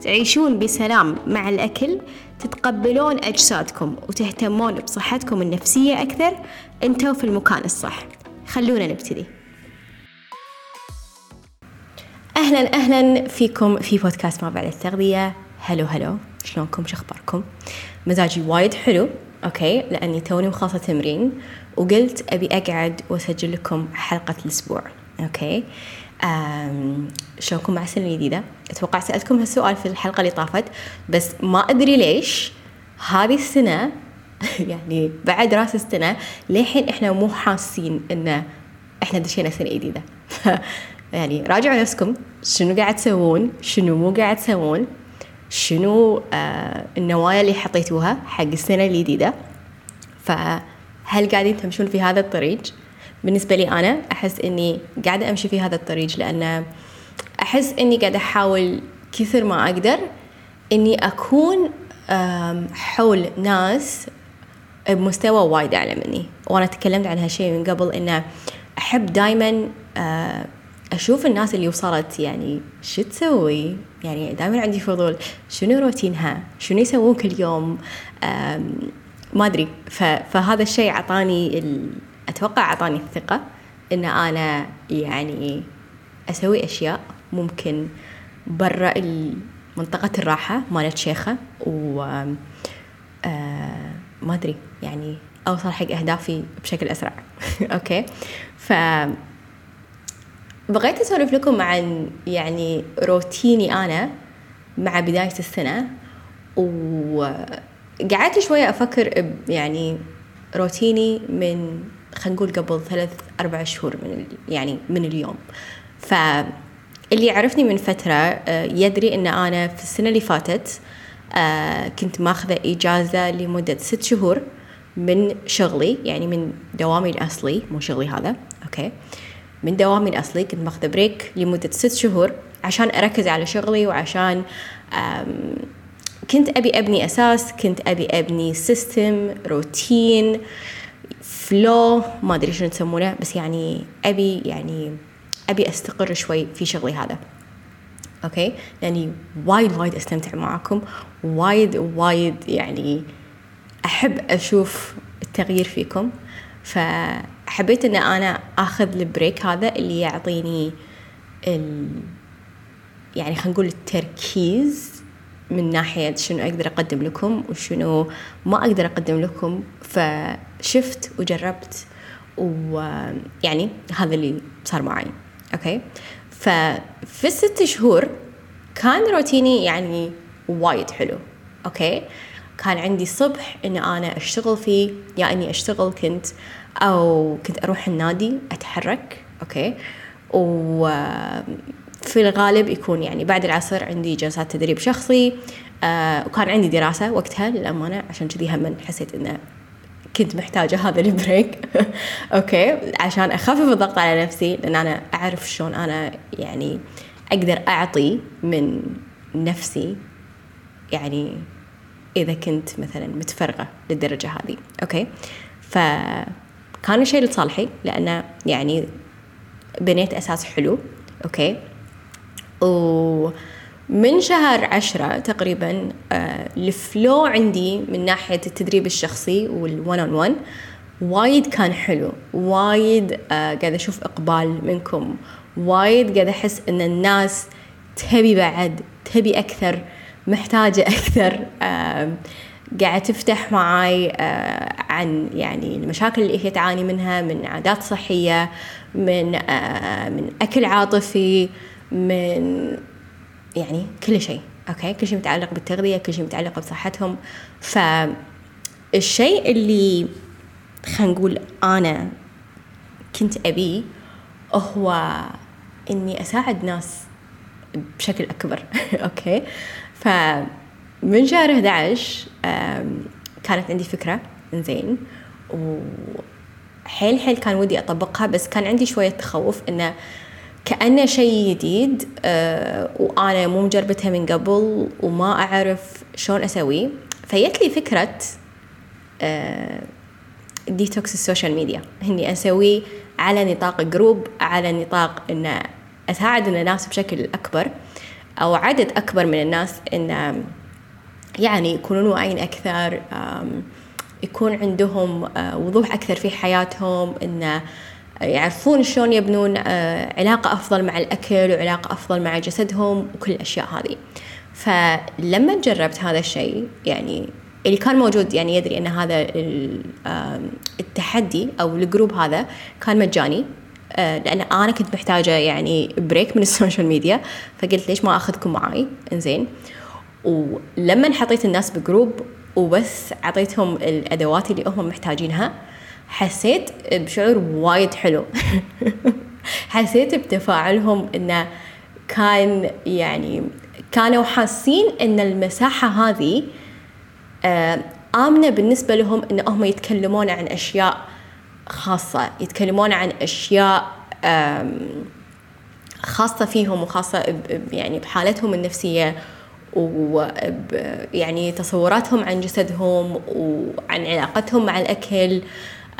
تعيشون بسلام مع الأكل تتقبلون أجسادكم وتهتمون بصحتكم النفسية أكثر. أنتوا في المكان الصح. خلونا نبتدي. أهلا أهلا فيكم في بودكاست ما بعد التغذية. hello hello. شلونكم؟ شخباركم مزاجي وايد حلو okay؟ لأني توني مخلصة تمرين وقلت أبي أقعد وأسجل لكم حلقة الأسبوع okay؟ شلونكم مع السنة الجديدة أتوقع سألتكم هالسؤال في الحلقة اللي طافت بس ما أدري ليش هذه السنة يعني بعد راس السنة للحين إحنا مو حاسين إن إحنا دشينا سنة جديدة. يعني راجعوا نفسكم. شنو قاعد تسوون؟ شنو مو قاعد تسوون؟ شنو آه النوايا اللي حطيتوها حق السنة الجديدة؟ فهل قاعدين تمشون في هذا الطريق؟ بالنسبة لي أنا أحس إني قاعدة أمشي في هذا الطريق لأن أحس إني قاعدة أحاول كثر ما أقدر إني أكون حول ناس بمستوى وايد أعلى مني. وأنا تكلمت عن هالشيء من قبل إنه أحب دايما أشوف الناس اللي وصلت يعني شو تسوي؟ يعني دائما عندي فضول. شنو روتينها؟ شنو يسوون كل يوم؟ ما أدري. فهذا الشيء عطاني. أتوقع عطاني الثقة إن أنا يعني أسوي أشياء ممكن برا منطقة الراحة مالت شيخة و آه ما أدري يعني أوصل حق أهدافي بشكل أسرع. أوكي؟ ف بغيت أسولف لكم عن يعني روتيني أنا مع بداية السنة وقعدت شوية أفكر يعني روتيني من خلينا نقول قبل ثلاث أربع شهور من يعني من اليوم. فاللي يعرفني من فترة آه، يدري أن أنا في السنة اللي فاتت آه، كنت ماخذة إجازة لمدة ست شهور من شغلي يعني من دوامي الأصلي مو شغلي هذا okay. من دوامي الأصلي كنت ماخذة break لمدة ست شهور عشان أركز على شغلي وعشان كنت أبي أبني أساس كنت أبي أبني system روتين flow ما أدري شنو تسمونه بس يعني أبي يعني أبي أستقر شوي في شغلي هذا. okay؟ يعني وايد وايد أستمتع معاكم. وايد وايد يعني أحب أشوف التغيير فيكم. فحبيت إن أنا آخذ ال break هذا اللي يعطيني ال يعني خلينا نقول التركيز من ناحية شنو أقدر أقدم لكم وشنو ما أقدر أقدم لكم فشفت وجربت ويعني هذا اللي صار معي okay؟ ففي الست شهور كان روتيني يعني وايد حلو okay؟ كان عندي صبح إن أنا أشتغل فيه يا إني أشتغل كنت أو كنت أروح النادي أتحرك okay؟ و في الغالب يكون يعني بعد العصر عندي جلسات تدريب شخصي آه وكان عندي دراسة وقتها للأمانة عشان كذي هم حسيت إنه كنت محتاجة هذا ال break. okay عشان أخفف الضغط على نفسي لأن أنا أعرف شلون أنا يعني أقدر أعطي من نفسي يعني إذا كنت مثلا متفرغة للدرجة هذه. okay فكان الشيء لصالحي لأنه يعني بنيت أساس حلو. okay ومن شهر عشرة تقريبا آه، ال flow عندي من ناحية التدريب الشخصي وال one on one وايد كان حلو. وايد آه، قاعدة أشوف إقبال منكم. وايد قاعدة أحس إن الناس تبي بعد تبي أكثر محتاجة أكثر. قاعد تفتح معاي آه، عن يعني المشاكل اللي هي تعاني منها من عادات صحية من من أكل عاطفي من يعني كل شيء أوكي؟ كل شيء متعلق بالتغذية كل شيء متعلق بصحتهم. فالشيء اللي خلينا نقول أنا كنت ابيه هو إني أساعد ناس بشكل أكبر أوكي؟ فمن شهر 11 كانت عندي فكرة زين وحيل حيل كان ودي أطبقها بس كان عندي شوية تخوف إنه كأنه شيء جديد أه وأنا مو مجربتها من قبل وما أعرف شلون أسويه فجت لي فكرة detox ال social media. إني اسويه على نطاق group على نطاق ان أساعد الناس بشكل أكبر أو عدد أكبر من الناس إن يعني يكونون واعيين أكثر يكون عندهم آه، وضوح أكثر في حياتهم إن يعرفون شلون يبنون آه، علاقة أفضل مع الأكل وعلاقة أفضل مع جسدهم وكل الأشياء هذه. فلما جربت هذا الشيء يعني اللي كان موجود يعني يدري أن هذا التحدي أو ال group هذا كان مجاني آه، لأن أنا كنت محتاجة يعني break من ال social media. فقلت ليش ما أخذكم معي إنزين. ولما حطيت الناس ب group وبس أعطيتهم الأدوات اللي هم محتاجينها حسيت بشعور وايد حلو. حسيت بتفاعلهم إنه كان يعني كانوا حاسين إن المساحة هذه آه، آمنة بالنسبة لهم إن هم يتكلمون عن أشياء خاصة يتكلمون عن أشياء خاصة فيهم وخاصة يعني بحالتهم النفسية ويعني تصوراتهم عن جسدهم وعن علاقتهم مع الأكل.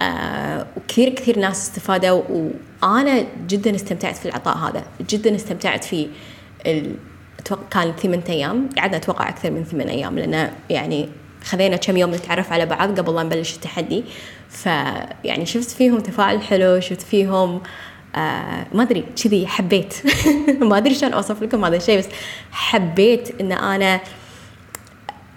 آه وكثير كثير ناس استفادوا وأنا جدا استمتعت في العطاء هذا. جدا استمتعت في أتوقع كان ثمان أيام. قعدنا أتوقع أكثر من ثمان أيام لأنه يعني خذينا كم يوم نتعرف على بعض قبل لا نبلش التحدي. فيعني شفت فيهم تفاعل حلو شفت فيهم آه ما أدري كذي حبيت. ما أدري شلون أوصف لكم هذا الشيء بس حبيت إن أنا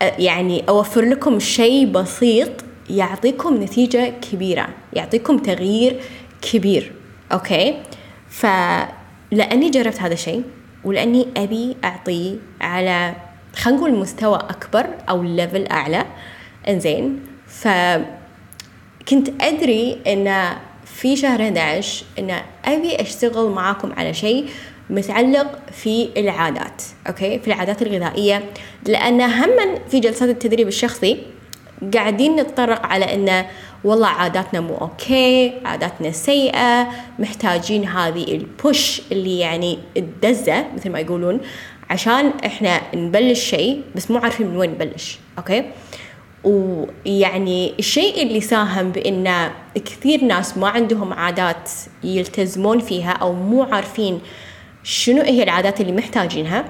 آه، يعني أوفر لكم شيء بسيط يعطيكم نتيجة كبيرة يعطيكم تغيير كبير okay؟ فلاني جربت هذا الشيء ولأني أبي اعطيه على خلينا نقول مستوى أكبر أو level أعلى. إنزين فكنت أدري إن في شهر 11 إن أبي أشتغل معاكم على شيء متعلق في العادات okay؟ في العادات الغذائية لأن هم في جلسات التدريب الشخصي قاعدين نتطرق على انه والله عاداتنا مو okay عاداتنا سيئة محتاجين هذه ال push اللي يعني الدزة مثل ما يقولون عشان إحنا نبلش شيء بس مو عارفين من وين نبلش okay؟ ويعني الشيء اللي ساهم بإن كثير ناس ما عندهم عادات يلتزمون فيها أو مو عارفين شنو هي العادات اللي محتاجينها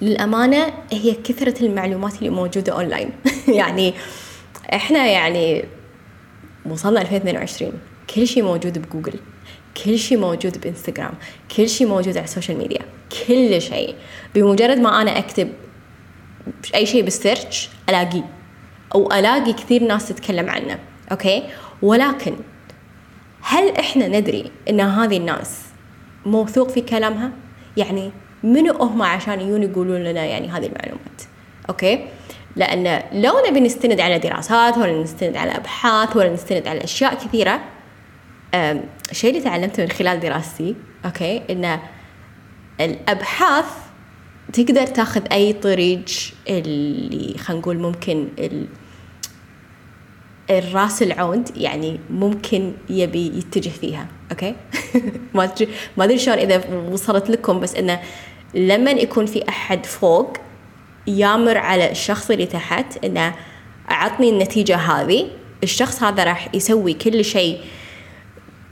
للأمانة هي كثرة المعلومات اللي موجودة أونلاين يعني إحنا يعني وصلنا 2022 كل شيء موجود بجوجل. كل شيء موجود بإنستغرام. كل شيء موجود على ال social media كل شيء. بمجرد ما أنا أكتب أي شيء بال search ألاقيه. أو ألاقي كثير ناس تتكلم عنه. okay؟ ولكن هل إحنا ندري إن هذه الناس موثوق في كلامها؟ يعني منو هم عشان يجون يقولون لنا يعني هذه المعلومات. okay؟ لأن لو نبي نستند على دراسات ولا نستند على أبحاث ولا نستند على أشياء كثيرة الشيء اللي تعلمته من خلال دراستي okay؟ إن الأبحاث تقدر تاخذ أي طريق اللي خلينا نقول ممكن ال الرأس العود يعني ممكن يبي يتجه فيها okay؟ ما أدري ما أدري شلون إذا وصلت لكم بس انه لما يكون في أحد فوق يامر على الشخص اللي تحت إنه أعطني النتيجة هذه. الشخص هذا راح يسوي كل شيء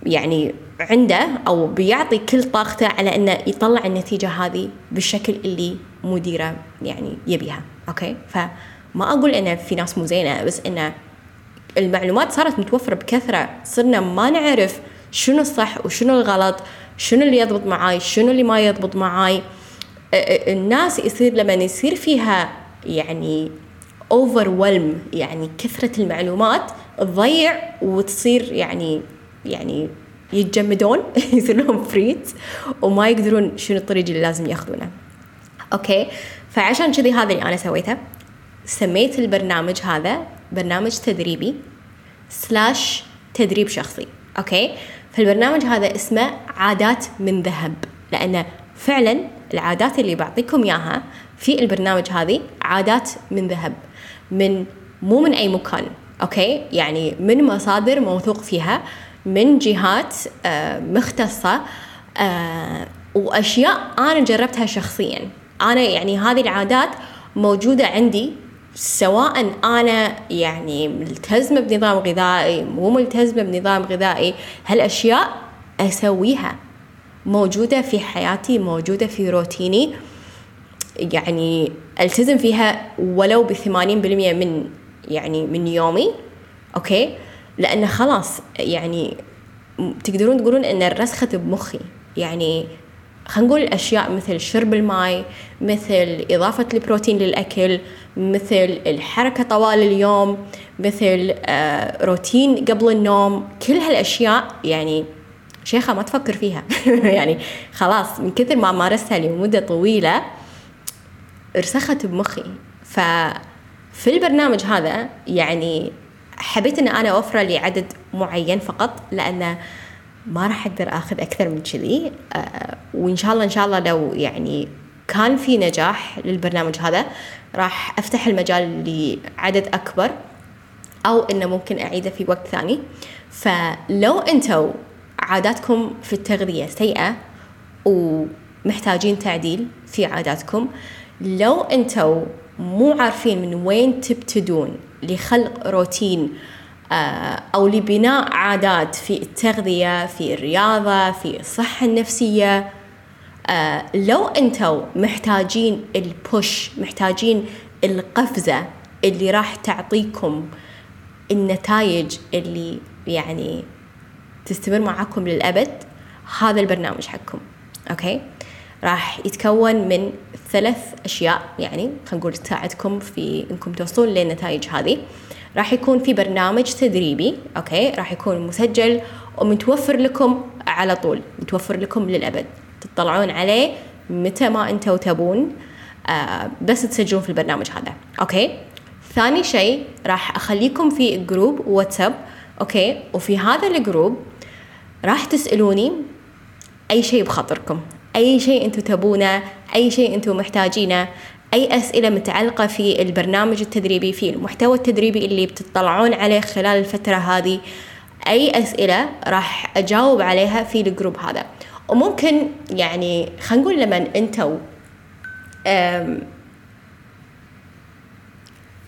يعني عنده أو بيعطي كل طاقته على إنه يطلع النتيجة هذه بالشكل اللي مديره يعني يبيها. أوكي؟ فما أقول إنه في ناس مو زينة بس إنه المعلومات صارت متوفرة بكثرة. صرنا ما نعرف شنو الصح وشنو الغلط شنو اللي يضبط معاي شنو اللي ما يضبط معاي. الناس يصير لما يصير فيها يعني overwhelm يعني كثرة المعلومات تضيع وتصير يعني يعني يتجمدون يصير لهم freeze وما يقدرون شنو الطريق اللي لازم ياخذونه. okay؟ فعشان كذي هذا اللي أنا سويته سميت البرنامج هذا برنامج تدريبي slash تدريب شخصي. okay؟ فالبرنامج هذا اسمه عادات من ذهب لأنه فعلا العادات اللي بعطيكم إياها في البرنامج هذه عادات من ذهب من مو من أي مكان okay؟ يعني من مصادر موثوق فيها من جهات آه، مختصة آه، وأشياء أنا جربتها شخصيا. أنا يعني هذه العادات موجودة عندي سواء أنا يعني ملتزمة بنظام غذائي مو ملتزمة بنظام غذائي هالأشياء أسويها. موجودة في حياتي موجودة في روتيني. يعني التزم فيها ولو ب 80% من يعني من يومي أوكي؟ لأنه خلاص يعني تقدرون تقولون إن رسخت بمخي. يعني خلينا نقول أشياء مثل شرب الماء مثل إضافة البروتين للأكل مثل الحركة طوال اليوم مثل آه روتين قبل النوم. كل هالأشياء يعني شيخة ما تفكر فيها. يعني خلاص من كثر ما مارستها لمدة طويلة رسخت بمخي. ففي البرنامج هذا يعني حبيت ان أنا أوفره لعدد معين فقط لأنه ما راح أقدر آخذ أكثر من كذي. آه، وإن شاء الله إن شاء الله لو يعني كان في نجاح للبرنامج هذا راح أفتح المجال لعدد أكبر أو إنه ممكن أعيده في وقت ثاني. فلو أنتم عاداتكم في التغذية سيئة ومحتاجين تعديل في عاداتكم. لو أنتم مو عارفين من وين تبتدون لخلق روتين آه، أو لبناء عادات في التغذية في الرياضة في الصحة النفسية آه، لو أنتوا محتاجين ال push محتاجين القفزة اللي راح تعطيكم النتائج اللي يعني تستمر معاكم للأبد هذا البرنامج حقكم okay؟ راح يتكون من ثلاث أشياء يعني خلينا نقول تساعدكم في إنكم توصلون للنتائج هذه. راح يكون في برنامج تدريبي okay؟ راح يكون مسجل ومتوفر لكم على طول متوفر لكم للأبد. تطلعون عليه متى ما أنتم تبون آه بس تسجلون في البرنامج هذا أوكي؟ ثاني شيء راح أخليكم في group واتساب okay؟ وفي هذا ال group راح تسألوني أي شيء بخاطركم أي شيء أنتم تبونه أي شيء أنتم محتاجينه أي أسئلة متعلقة في البرنامج التدريبي في المحتوى التدريبي اللي بتطلعون عليه خلال الفترة هذه أي أسئلة راح أجاوب عليها في ال group هذا. وممكن يعني خلينا نقول لما أنتوا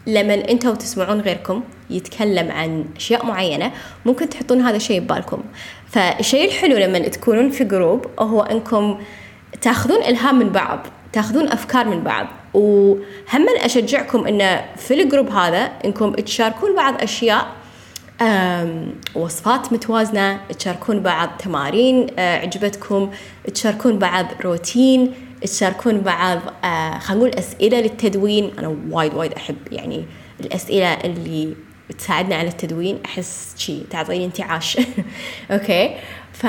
لما أنتوا تسمعون غيركم يتكلم عن أشياء معينة ممكن تحطون هذا الشيء ببالكم. فالشيء الحلو لما تكونون في group هو إنكم تاخذون إلهام من بعض تاخذون أفكار من بعض. وهم أشجعكم انه في الجروب هذا إنكم تشاركون بعض أشياء وصفات متوازنة تشاركون بعض تمارين آه، عجبتكم تشاركون بعض روتين تشاركون بعض آه، خلينا نقول أسئلة للتدوين. أنا وايد وايد أحب يعني الأسئلة اللي تساعدنا على التدوين. أحس شي تعطيني انتعاش. okay؟ ف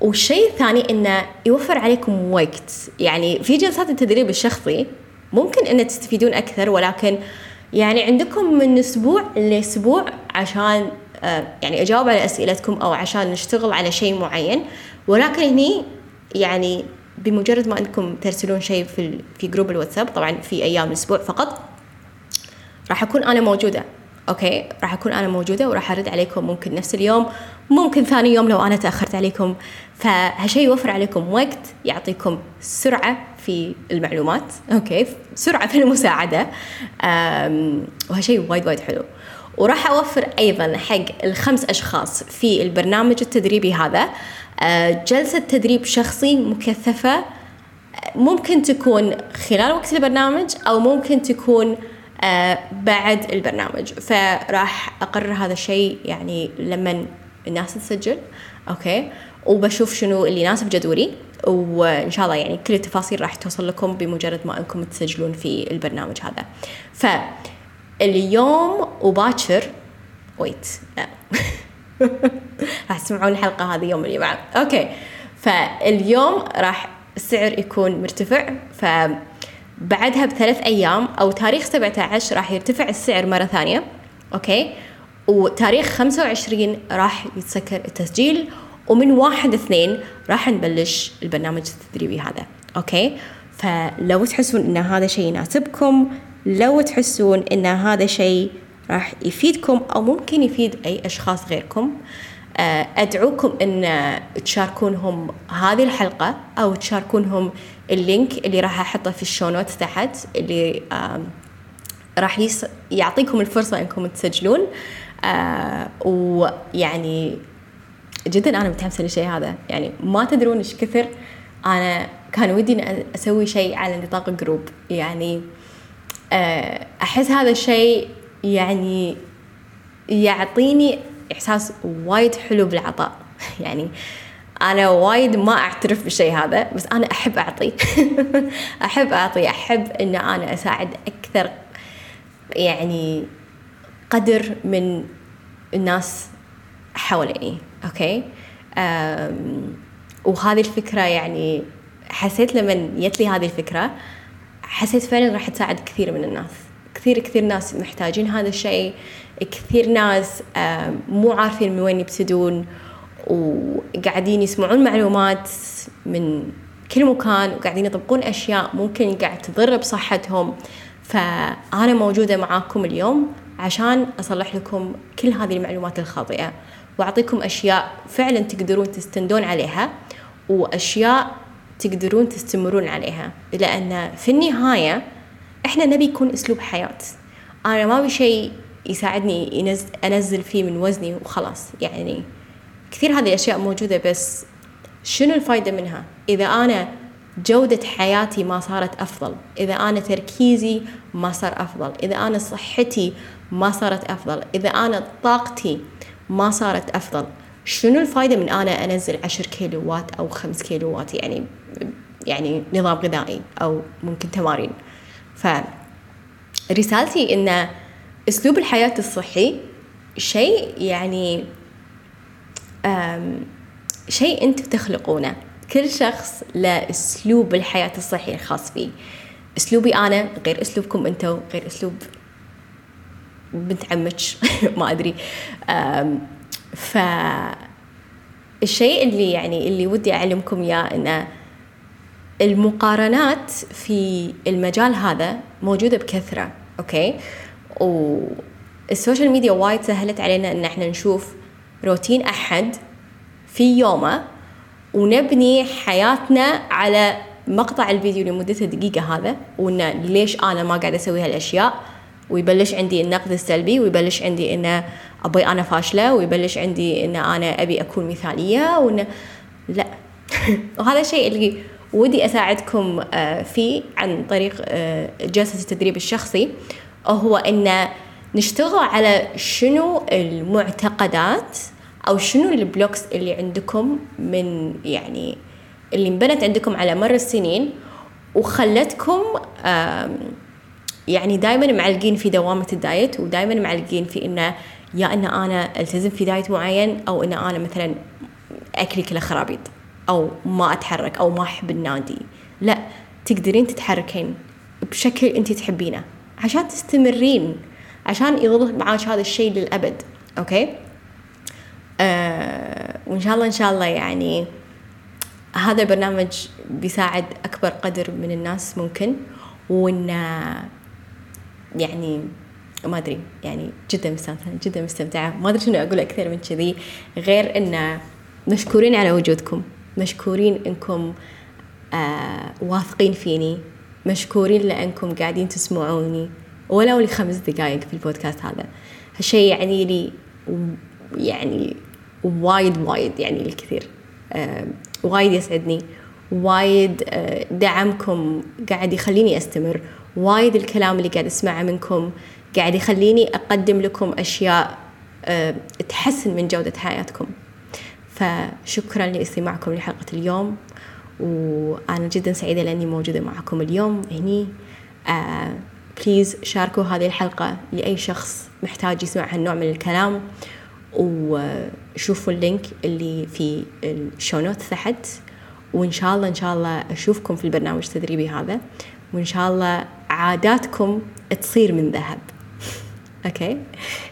والشيء الثاني إنه يوفر عليكم وقت. يعني في جلسات التدريب الشخصي ممكن إن تستفيدون أكثر ولكن يعني عندكم من أسبوع لأسبوع عشان آه، يعني أجاوب على أسئلتكم أو عشان نشتغل على شيء معين. ولكن هني يعني بمجرد ما أنكم ترسلون شيء في في group الواتساب طبعا في أيام الأسبوع فقط راح أكون أنا موجودة okay؟ راح أكون أنا موجودة وراح أرد عليكم ممكن نفس اليوم ممكن ثاني يوم لو أنا تأخرت عليكم. فهالشيء يوفر عليكم وقت يعطيكم سرعة في المعلومات okay؟ سرعة في المساعدة وهالشيء وايد وايد حلو. وراح أوفر أيضا حق الخمس أشخاص في البرنامج التدريبي هذا. جلسة تدريب شخصي مكثفة ممكن تكون خلال وقت البرنامج أو ممكن تكون آه، بعد البرنامج. فراح أقرر هذا الشيء يعني لما الناس تسجل. okay؟ وبشوف شنو اللي يناسب جدولي. وإن شاء الله يعني كل التفاصيل راح توصل لكم بمجرد ما أنكم تسجلون في البرنامج هذا. فاليوم وباكر wait لا. راح تسمعون الحلقة هذه يوم الجمعة okay. فاليوم راح السعر يكون مرتفع ف بعدها بثلاث أيام أو تاريخ 17 راح يرتفع السعر مرة ثانية. okay. وتاريخ 25 راح يتسكر التسجيل ومن واحد اثنين راح نبلش البرنامج التدريبي هذا. okay. فلو تحسون أن هذا شيء يناسبكم لو تحسون أن هذا شيء راح يفيدكم أو ممكن يفيد أي أشخاص غيركم. آه، أدعوكم أن تشاركونهم هذه الحلقة أو تشاركونهم ال link اللي راح أحطه في ال show notes تحت اللي راح. يعطيكم الفرصة أنكم تسجلون. آه ويعني جدا أنا متحمسة للشيء هذا. يعني ما تدرون إيش كثر أنا كان ودي أسوي شيء على نطاق group يعني آه أحس هذا الشيء يعني يعطيني إحساس وايد حلو بالعطاء. يعني أنا وايد ما أعترف بالشيء هذا بس أنا أحب أعطي. أحب أعطي أحب أن أنا أساعد أكثر يعني قدر من الناس حواليني أوكي؟ وهذه الفكرة يعني حسيت لما جت لي هذه الفكرة حسيت فعلا راح تساعد كثير من الناس. كثير كثير ناس محتاجين هذا الشيء كثير ناس مو عارفين من وين يبتدون وقاعدين يسمعون معلومات من كل مكان وقاعدين يطبقون أشياء ممكن قاعد تضر بصحتهم. فأنا موجودة معاكم اليوم عشان أصلح لكم كل هذه المعلومات الخاطئة وأعطيكم أشياء فعلا تقدرون تستندون عليها وأشياء تقدرون تستمرون عليها. لأن في النهاية إحنا نبي يكون أسلوب حياة. أنا ما أبي شيء يساعدني ينزل أنزل فيه من وزني وخلاص. يعني كثير هذه الأشياء موجودة بس شنو الفايدة منها؟ إذا أنا جودة حياتي ما صارت أفضل إذا أنا تركيزي ما صار أفضل إذا أنا صحتي ما صارت أفضل إذا أنا طاقتي ما صارت أفضل شنو الفايدة من أنا أنزل عشر كيلوات أو خمس كيلوات؟ يعني يعني نظام غذائي أو ممكن تمارين. فرسالتي إن أسلوب الحياة الصحي شيء يعني شيء أنتم تخلقونه. كل شخص له أسلوب الحياة الصحي الخاص فيه. أسلوبي أنا غير أسلوبكم أنتم غير أسلوب بنت عمك ما أدري. ف الشيء اللي يعني اللي ودي أعلمكم إياه إنه المقارنات في المجال هذا موجودة بكثرة okay؟ وال social media وايد سهلت علينا إن إحنا نشوف روتين أحد في يومه ونبني حياتنا على مقطع الفيديو لمدته دقيقة هذا وإن ليش أنا ما قاعدة أسوي هالأشياء؟ ويبلش عندي النقد السلبي ويبلش عندي إنه أبي أنا فاشلة ويبلش عندي إن أنا أبي أكون مثالية وإن لا. وهذا الشيء اللي ودي أساعدكم آه، فيه عن طريق آه، جلسة التدريب الشخصي هو إن نشتغل على شنو المعتقدات أو شنو ال blocks اللي عندكم من يعني اللي انبنت عندكم على مر السنين وخلتكم يعني دائما معلقين في دوامة ال diet ودائما معلقين في إنه يا إن أنا ألتزم في diet معين أو إن أنا مثلا أكلي كله خرابيط. أو ما أتحرك أو ما أحب النادي. لا تقدرين تتحركين بشكل أنت تحبينه عشان تستمرين عشان يظل معاك هذا الشيء للأبد. okay؟ آه وإن شاء الله إن شاء الله يعني هذا البرنامج بيساعد أكبر قدر من الناس ممكن. وإن يعني ما أدري يعني جدا مستمتعة جدا مستمتعة. ما أدري شنو أقول أكثر من كذي غير إن مشكورين على وجودكم. مشكورين إنكم آه واثقين فيني مشكورين لأنكم قاعدين تسمعوني ولو لخمس دقائق في البودكاست هذا. هالشيء يعني لي يعني وايد وايد يعني الكثير آه وايد يسعدني وايد آه دعمكم قاعد يخليني أستمر وايد الكلام اللي قاعد أسمعه منكم قاعد يخليني أقدم لكم أشياء آه تحسن من جودة حياتكم. فشكرا لإستماعكم لحلقة اليوم وأنا جدا سعيدة لأني موجودة معكم اليوم هني. آه please شاركوا هذه الحلقة لأي شخص محتاج يسمع هالنوع من الكلام وشوفوا ال link اللي في ال show note تحت وإن شاء الله إن شاء الله أشوفكم في البرنامج التدريبي هذا وإن شاء الله عاداتكم تصير من ذهب. okay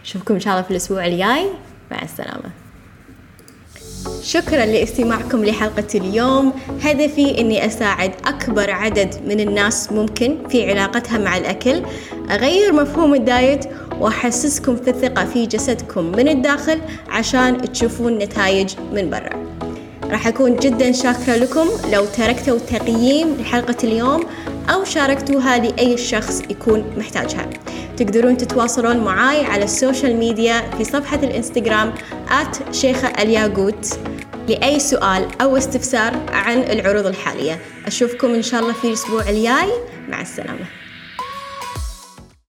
أشوفكم إن شاء الله في الأسبوع الجاي. مع السلامة. شكرا لاستماعكم لحلقة اليوم. هدفي أني أساعد أكبر عدد من الناس ممكن في علاقتها مع الأكل. أغير مفهوم ال diet وأحسسكم في الثقة في جسدكم من الداخل عشان تشوفون نتائج من برا. راح أكون جدا شاكرة لكم. لو تركتوا تقييم لحلقة اليوم أو شاركتوها لأي شخص يكون محتاجها. تقدرون تتواصلون معاي على ال social media في صفحة الإنستغرام at شيخة الياقوت لأي سؤال أو استفسار عن العروض الحالية. أشوفكم إن شاء الله في الأسبوع الجاي. مع السلامة.